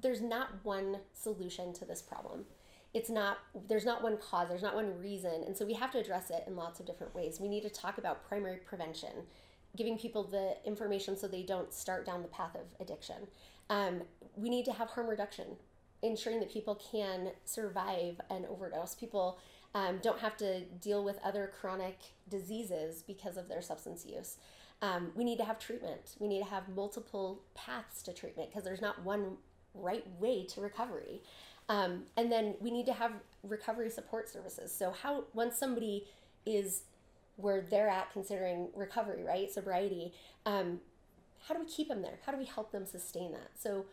there's not one solution to this problem. It's not there's not one cause there's not one reason and so we have to address it in lots of different ways. We need to talk about primary prevention giving people the information so they don't start down the path of addiction. Um, we need to have harm reduction ensuring that people can survive an overdose. People um, don't have to deal with other chronic diseases because of their substance use. Um, we need to have treatment. We need to have multiple paths to treatment because there's not one right way to recovery um, and then we need to have recovery support services. So how once somebody is where they're at considering recovery, right, sobriety, um, how do we keep them there? How do we help them sustain that? So